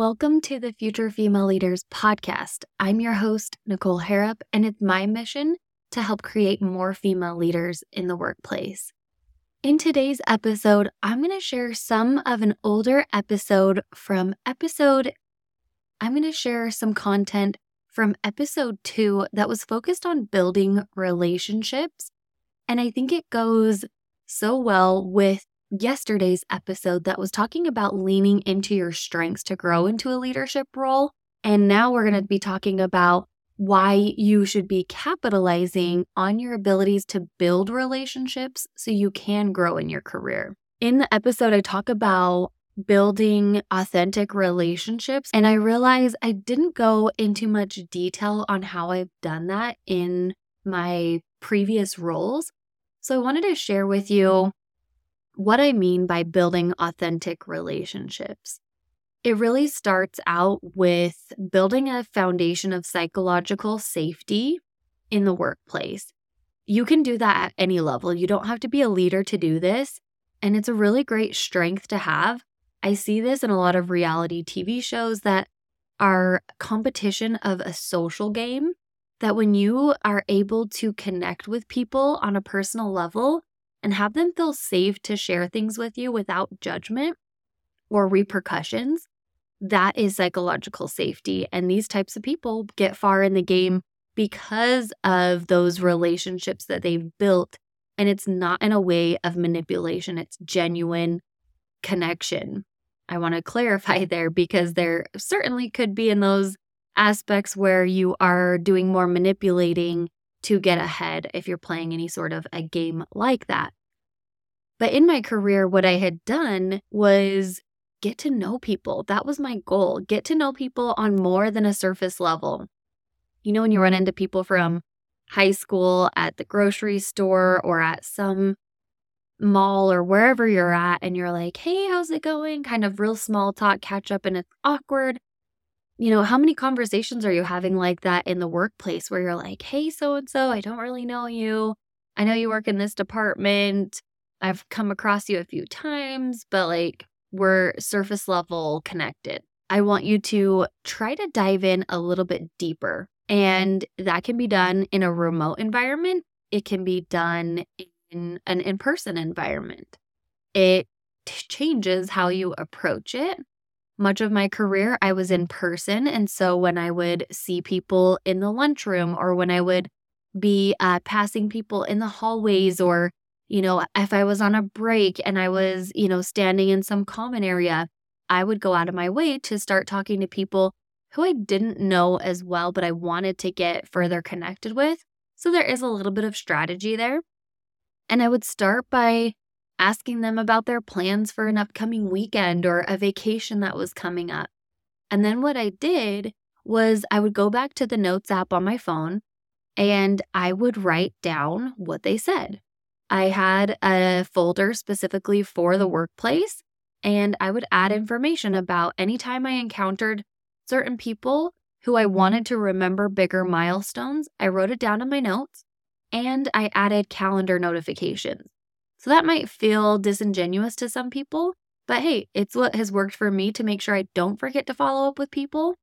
welcome to the Future Female Leaders podcast. I'm your host, Nicole Harrop, and it's my mission to help create more female leaders in the workplace. In today's episode, I'm going to share some of an older episode from episode, I'm going to share some content from episode two that was focused on building relationships. And I think it goes so well with yesterday's episode that was talking about leaning into your strengths to grow into a leadership role. And now we're going to be talking about why you should be capitalizing on your abilities to build relationships so you can grow in your career. In the episode, I talk about building authentic relationships, and I realize I didn't go into much detail on how I've done that in my previous roles. So I wanted to share with you what I mean by building authentic relationships. It really starts out with building a foundation of psychological safety in the workplace. You can do that at any level. You don't have to be a leader to do this. And it's a really great strength to have. I see this in a lot of reality TV shows that are competition of a social game. That when you are able to connect with people on a personal level, and have them feel safe to share things with you without judgment or repercussions, that is psychological safety. And these types of people get far in the game because of those relationships that they've built. And it's not in a way of manipulation, it's genuine connection. I want to clarify there because there certainly could be in those aspects where you are doing more manipulating to get ahead if you're playing any sort of a game like that. But in my career, what I had done was get to know people. That was my goal get to know people on more than a surface level. You know, when you run into people from high school at the grocery store or at some mall or wherever you're at, and you're like, hey, how's it going? Kind of real small talk, catch up, and it's awkward you know, how many conversations are you having like that in the workplace where you're like, hey, so and so, I don't really know you. I know you work in this department. I've come across you a few times, but like we're surface level connected. I want you to try to dive in a little bit deeper. And that can be done in a remote environment, it can be done in an in person environment. It changes how you approach it much of my career, I was in person. And so when I would see people in the lunchroom or when I would be uh, passing people in the hallways or, you know, if I was on a break and I was, you know, standing in some common area, I would go out of my way to start talking to people who I didn't know as well, but I wanted to get further connected with. So there is a little bit of strategy there. And I would start by asking them about their plans for an upcoming weekend or a vacation that was coming up. And then what I did was I would go back to the notes app on my phone and I would write down what they said. I had a folder specifically for the workplace and I would add information about anytime I encountered certain people who I wanted to remember bigger milestones. I wrote it down in my notes and I added calendar notifications. So that might feel disingenuous to some people, but hey, it's what has worked for me to make sure I don't forget to follow up with people.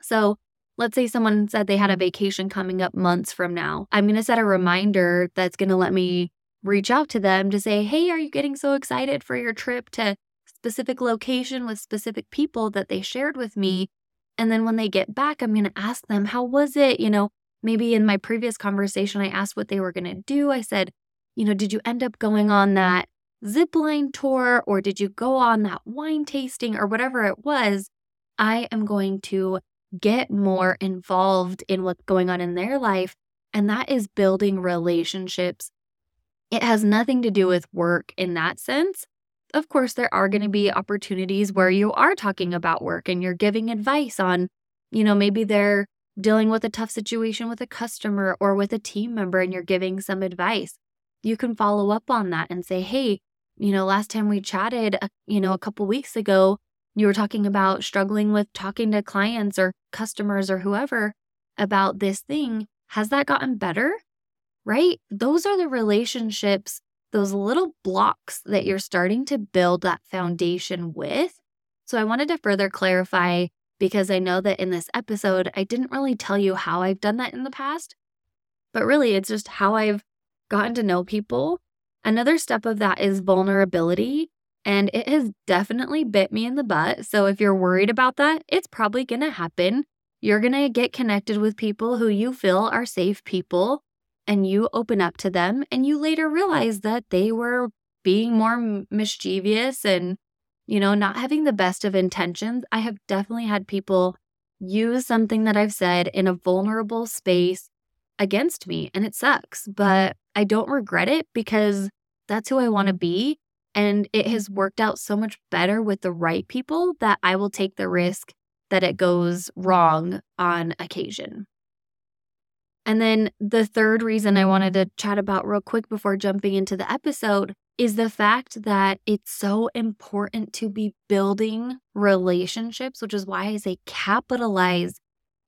So let's say someone said they had a vacation coming up months from now. I'm going to set a reminder that's going to let me reach out to them to say, hey, are you getting so excited for your trip to specific location with specific people that they shared with me? And then when they get back, I'm going to ask them, how was it? You know, maybe in my previous conversation, I asked what they were going to do. I said, you know, did you end up going on that zip line tour or did you go on that wine tasting or whatever it was? I am going to get more involved in what's going on in their life. And that is building relationships. It has nothing to do with work in that sense. Of course, there are going to be opportunities where you are talking about work and you're giving advice on, you know, maybe they're dealing with a tough situation with a customer or with a team member and you're giving some advice you can follow up on that and say, hey, you know, last time we chatted, uh, you know, a couple weeks ago, you were talking about struggling with talking to clients or customers or whoever about this thing. Has that gotten better? Right? Those are the relationships, those little blocks that you're starting to build that foundation with So I wanted to further clarify because I know that in this episode, I didn't really tell you how I've done that in the past, but really it's just how I've gotten to know people. Another step of that is vulnerability. And it has definitely bit me in the butt. So if you're worried about that, it's probably going to happen. You're going to get connected with people who you feel are safe people, and you open up to them, and you later realize that they were being more mischievous and, you know, not having the best of intentions. I have definitely had people use something that I've said in a vulnerable space against me, and it sucks, but I don't regret it because that's who I want to be. And it has worked out so much better with the right people that I will take the risk that it goes wrong on occasion. And then the third reason I wanted to chat about real quick before jumping into the episode is the fact that it's so important to be building relationships, which is why I say capitalize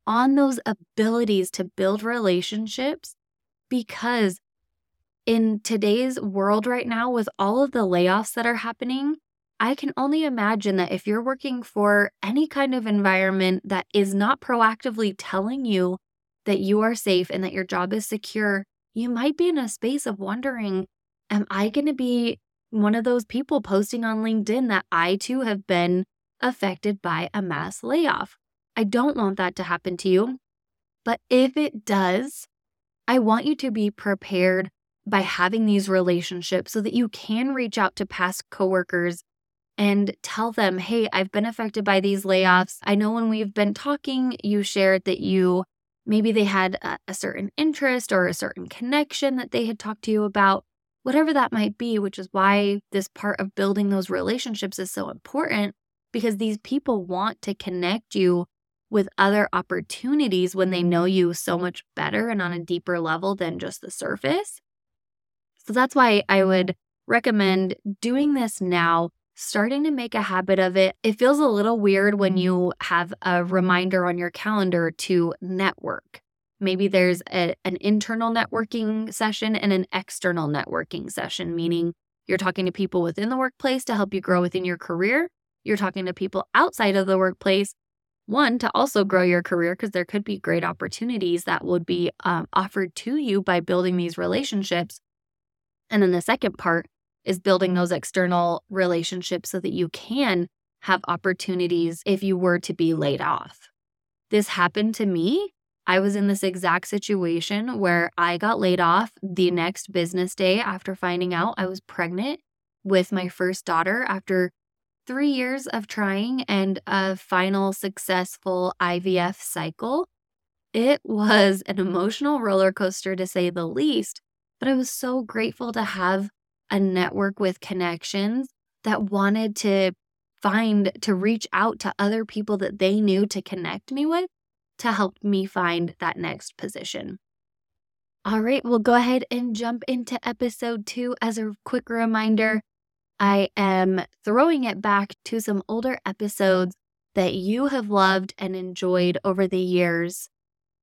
on those abilities to build relationships because in today's world right now, with all of the layoffs that are happening, I can only imagine that if you're working for any kind of environment that is not proactively telling you that you are safe and that your job is secure, you might be in a space of wondering, am I going to be one of those people posting on LinkedIn that I too have been affected by a mass layoff? I don't want that to happen to you. But if it does, I want you to be prepared by having these relationships so that you can reach out to past coworkers and tell them, hey, I've been affected by these layoffs. I know when we've been talking, you shared that you maybe they had a, a, certain interest or a certain connection that they had talked to you about, whatever that might be, which is why this part of building those relationships is so important because these people want to connect you with other opportunities when they know you so much better and on a deeper level than just the surface. So that's why I would recommend doing this now, starting to make a habit of it. It feels a little weird when you have a reminder on your calendar to network. Maybe there's a, an internal networking session and an external networking session, meaning you're talking to people within the workplace to help you grow within your career. You're talking to people outside of the workplace, one, to also grow your career, because there could be great opportunities that would be um, offered to you by building these relationships. And then the second part is building mm. those external relationships so that you can have opportunities if you were to be laid off. This happened to me. I was in this exact situation where I got laid off the next business day after finding out I was pregnant with my first daughter after three years of trying and a final successful IVF cycle. It was an emotional roller coaster to say the least, but I was so grateful to have a network with connections that wanted to find, to reach out to other people that they knew to connect me with to help me find that next position. All right, we'll go ahead and jump into episode two. As a quick reminder, I am throwing it back to some older episodes that you have loved and enjoyed over the years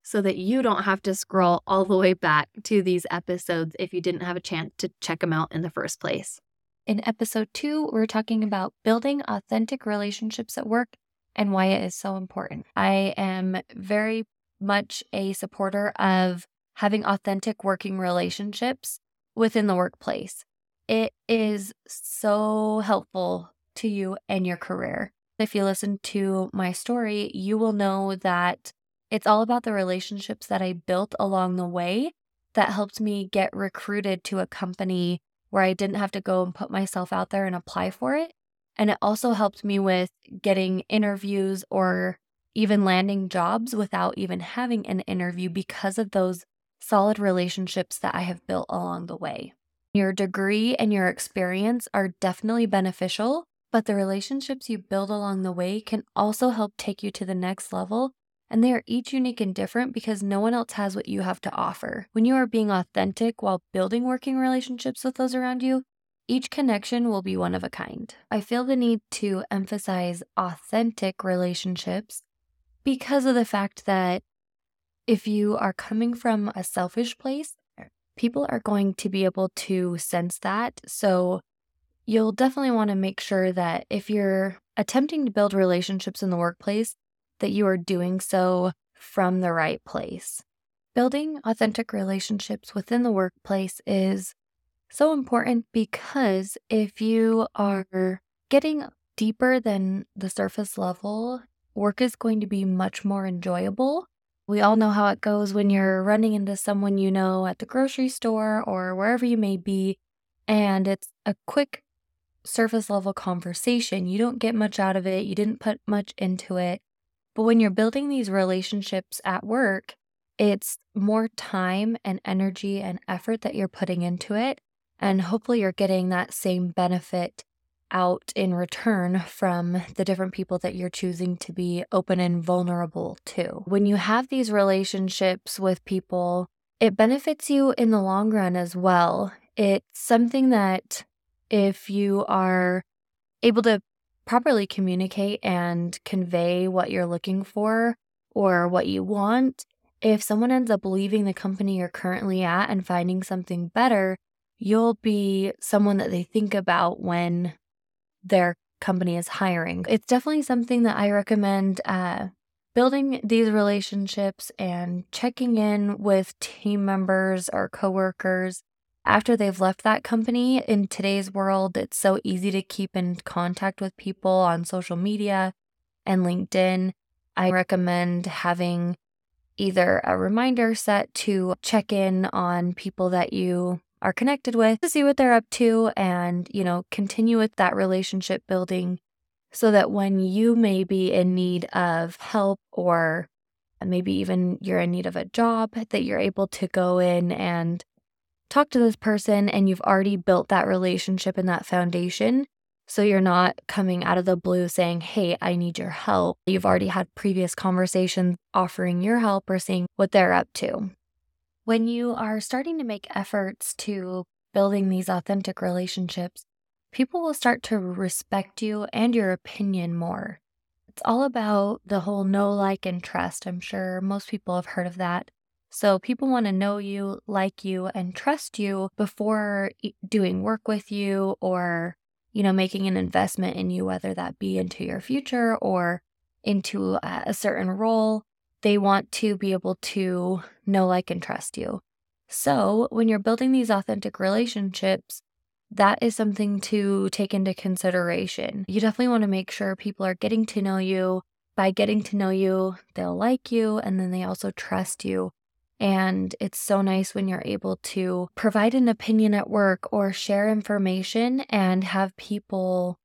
so that you don't have to scroll all the way back to these episodes if you didn't have a chance to check them out in the first place. In episode two, we're talking about building authentic relationships at work and why it is so important. I am very much a supporter of having authentic working relationships within the workplace. It is so helpful to you and your career. If you listen to my story, you will know that it's all about the relationships that I built along the way that helped me get recruited to a company where I didn't have to go and put myself out there and apply for it. And it also helped me with getting interviews or even landing jobs without even having an interview because of those solid relationships that I have built along the way. Your degree and your experience are definitely beneficial, but the relationships you build along the way can also help take you to the next level and they are each unique and different because no one else has what you have to offer. When you are being authentic while building working relationships with those around you, each connection will be one of a kind. I feel the need to emphasize authentic relationships because of the fact that if you are coming from a selfish place, people are going to be able to sense that. So you'll definitely want to make sure that if you're attempting to build relationships in the workplace, that you are doing so from the right place. Building authentic relationships within the workplace is so important because if you are getting deeper than the surface level, work is going to be much more enjoyable. We all know how it goes when you're running into someone you know at the grocery store or wherever you may be, and it's a quick surface level conversation. You don't get much out of it, you didn't put much into it. But when you're building these relationships at work, it's more time and energy and effort that you're putting into it. And hopefully, you're getting that same benefit out in return from the different people that you're choosing to be open and vulnerable to. When you have these relationships with people, it benefits you in the long run as well. It's something that if you are able to properly communicate and convey what you're looking for or what you want, if someone ends up leaving the company you're currently at and finding something better, you'll be someone that they think about when their company is hiring. It's definitely something that I recommend uh, building these relationships and checking in with team members or coworkers after they've left that company. In today's world, it's so easy to keep in contact with people on social media and LinkedIn. I recommend having either a reminder set to check in on people that you are connected with to see what they're up to and, you know, continue with that relationship building so that when you may be in need of help or maybe even you're in need of a job, that you're able to go in and talk to this person and you've already built that relationship and that foundation. So you're not coming out of the blue saying, Hey, I need your help. You've already had previous conversations offering your help or seeing what they're up to. When you are starting to make efforts to building these authentic relationships, people will start to respect you and your opinion more. It's all about the whole know, like, and trust. I'm sure most people have heard of that. So people want to know you, like you, and trust you before doing work with you or, you know, making an investment in you, whether that be into your future or into a certain role. They want to be able to know, like, and trust you. So, when you're building these authentic relationships, that is something to take into consideration. You definitely want to make sure people are getting to know you. By getting to know you, they'll like you and then they also trust you. And it's so nice when you're able to provide an opinion at work or share information and have people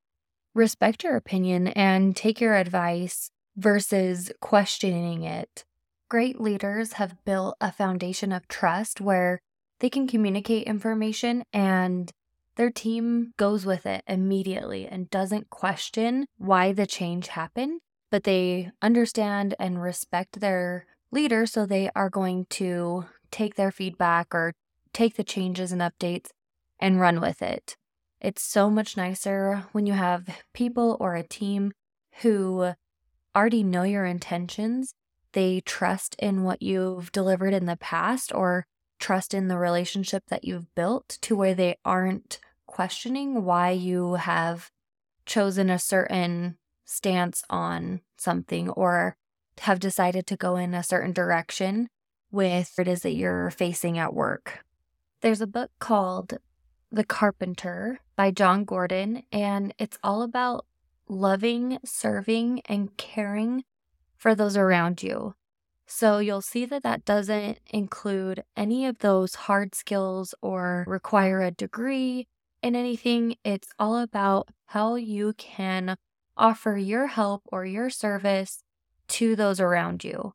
respect your opinion and take your advice versus questioning it. Great leaders have built a foundation of trust where they can communicate information and their team goes with it immediately and doesn't question why the change happened, but they understand and respect their leader, so they are going to take their feedback or take the changes and updates and run with it. It's so much nicer when you have people or a team who already know your intentions. They trust in what you've delivered in the past or trust in the relationship that you've built to where they aren't questioning why you have chosen a certain stance on something or have decided to go in a certain direction with it is that you're facing at work. There's a book called The Carpenter by Jon Gordon, and it's all about loving, serving, and caring for those around you. So you'll see that that doesn't include any of those hard skills or require a degree in anything. It's all about how you can offer your help or your service to those around you.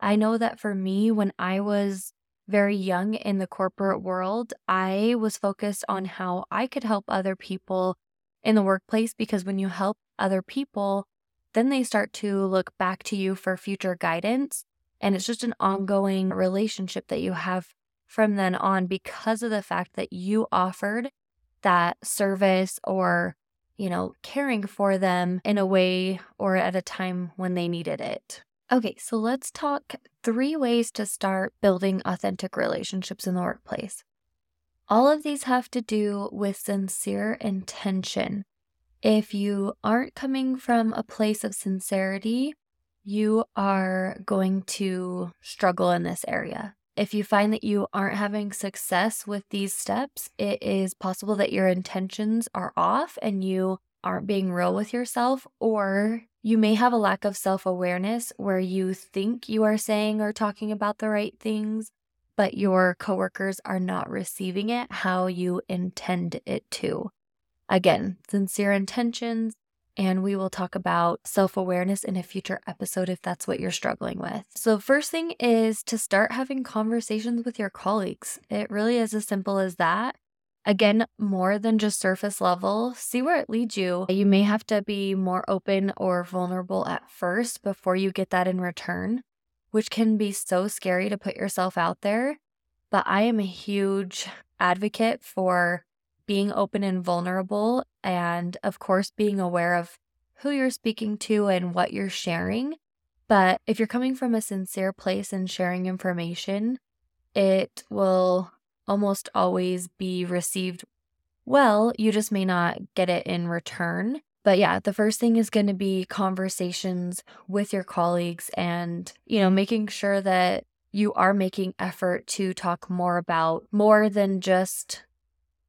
I know that for me, when I was very young in the corporate world, I was focused on how I could help other people in the workplace because when you help other people, then they start to look back to you for future guidance. And it's just an ongoing relationship that you have from then on because of the fact that you offered that service or you know, caring for them in a way or at a time when they needed it. Okay, so let's talk three ways to start building authentic relationships in the workplace. All of these have to do with sincere intention. If you aren't coming from a place of sincerity, you are going to struggle in this area. If you find that you aren't having success with these steps, it is possible that your intentions are off and you aren't being real with yourself, or you may have a lack of self awareness where you think you are saying or talking about the right things, but your coworkers are not receiving it how you intend it to. Again, sincere intentions, and we will talk about self awareness in a future episode if that's what you're struggling with. So, first thing is to start having conversations with your colleagues. It really is as simple as that. Again, more than just surface level, see where it leads you. You may have to be more open or vulnerable at first before you get that in return, which can be so scary to put yourself out there. But I am a huge advocate for being open and vulnerable, and of course, being aware of who you're speaking to and what you're sharing. But if you're coming from a sincere place and sharing information, it will almost always be received well. You just may not get it in return. But yeah, the first thing is going to be conversations with your colleagues and, you know, making sure that you are making effort to talk more about more than just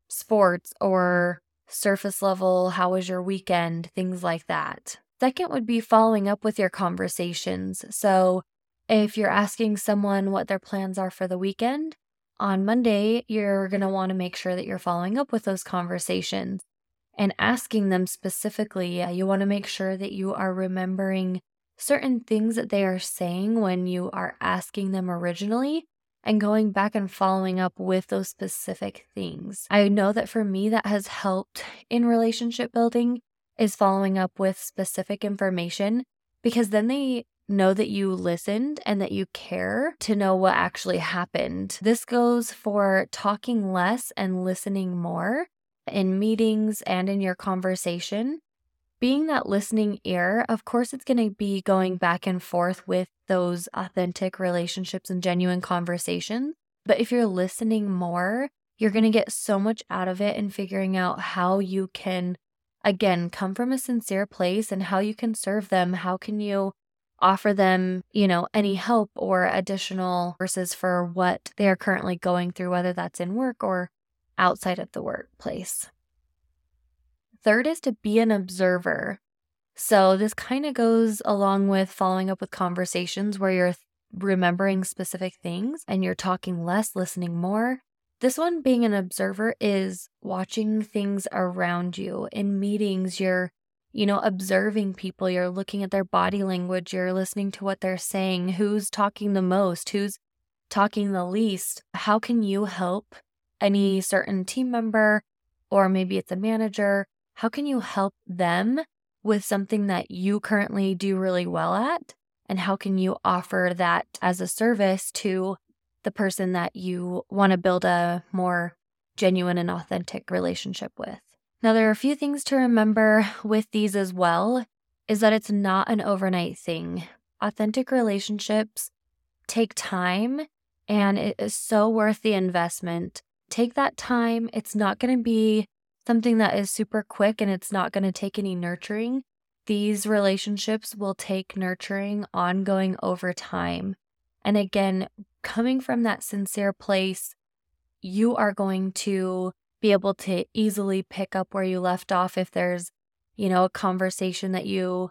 sports or surface level, how was your weekend, things like that. Second would be following up with your conversations. So, if you're asking someone what their plans are for the weekend, on Monday, you're going to want to make sure that you're following up with those conversations and asking them specifically. Uh, you want to make sure that you are remembering certain things that they are saying when you are asking them originally and going back and following up with those specific things. I know that for me, that has helped in relationship building is following up with specific information because then they know that you listened and that you care to know what actually happened. This goes for talking less and listening more in meetings and in your conversation. Being that listening ear, of course, it's going to be going back and forth with those authentic relationships and genuine conversations. But if you're listening more, you're going to get so much out of it and figuring out how you can, again, come from a sincere place and how you can serve them. How can you offer them, you know, any help or additional resources for what they are currently going through, whether that's in work or outside of the workplace. Third is to be an observer. So, this kind of goes along with following up with conversations where you're remembering specific things and you're talking less, listening more. This one, being an observer, is watching things around you. In meetings, you're you know, observing people, you're looking at their body language, you're listening to what they're saying, who's talking the most, who's talking the least. How can you help any certain team member, or maybe it's a manager? How can you help them with something that you currently do really well at? And how can you offer that as a service to the person that you want to build a more genuine and authentic relationship with? Now, there are a few things to remember with these as well is that it's not an overnight thing. Authentic relationships take time and it is so worth the investment. Take that time. It's not going to be something that is super quick and it's not going to take any nurturing. These relationships will take nurturing ongoing over time. And again, coming from that sincere place, you are going to be able to easily pick up where you left off if there's, you know, a conversation that you,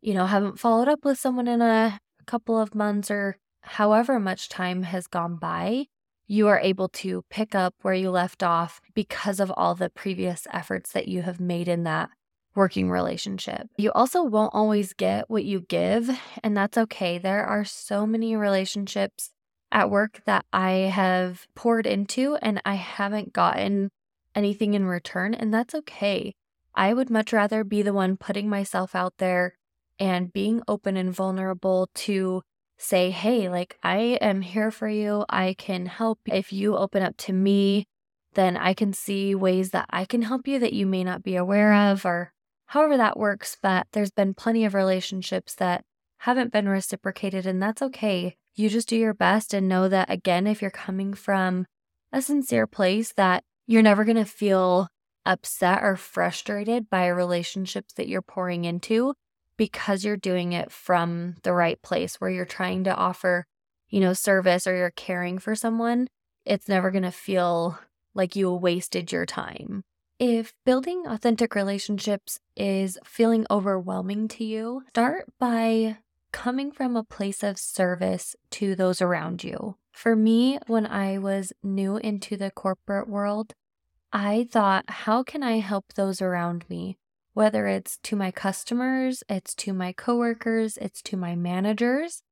you know, haven't followed up with someone in a couple of months or however much time has gone by, you are able to pick up where you left off because of all the previous efforts that you have made in that working relationship. You also won't always get what you give, and that's okay. There are so many relationships at work that I have poured into and I haven't gotten anything in return, and that's okay. I would much rather be the one putting myself out there and being open and vulnerable to say, hey, like, I am here for you. I can help. If you open up to me, then I can see ways that I can help you that you may not be aware of, or however that works. But there's been plenty of relationships that haven't been reciprocated, and that's okay. You just do your best and know that, again, if you're coming from a sincere place, that you're never going to feel upset or frustrated by relationships that you're pouring into because you're doing it from the right place where you're trying to offer, you know, service or you're caring for someone, it's never going to feel like you wasted your time. If building authentic relationships is feeling overwhelming to you, start by coming from a place of service to those around you. For me, when I was new into the corporate world, I thought, how can I help those around me? Whether it's to my customers, it's to my coworkers, it's to my managers.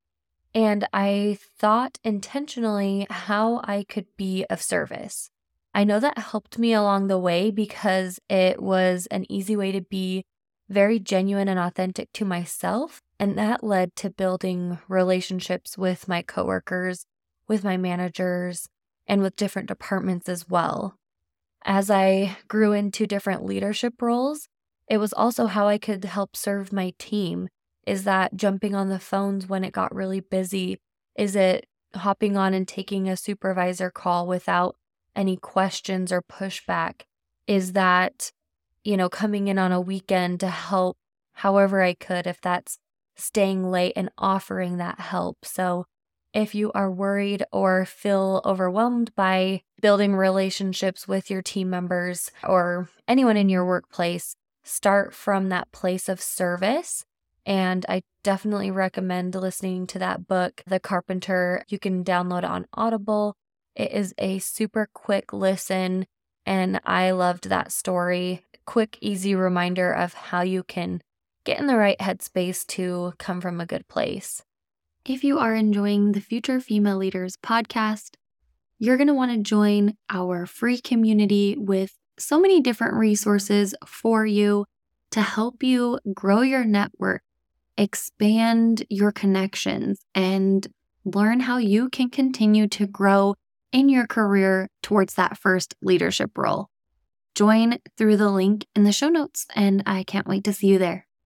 And I thought intentionally how I could be of service. I know that helped me along the way because it was an easy way to be very genuine and authentic to myself. And that led to building relationships with my coworkers, with my managers, and with different departments as well. As I grew into different leadership roles, it was also how I could help serve my team. Is that jumping on the phones when it got really busy? Is it hopping on and taking a supervisor call without any questions or pushback? Is that, you know, coming in on a weekend to help however I could, if that's staying late and offering that help? So, if you are worried or feel overwhelmed by building relationships with your team members or anyone in your workplace, start from that place of service. And I definitely recommend listening to that book, The Carpenter. You can download it on Audible. It is a super quick listen, and I loved that story. Quick, easy reminder of how you can get in the right headspace to come from a good place. If you are enjoying the Future Female Leaders podcast, you're going to want to join our free community with so many different resources for you to help you grow your network, expand your connections, and learn how you can continue to grow in your career towards that first leadership role. Join through the link in the show notes, and I can't wait to see you there.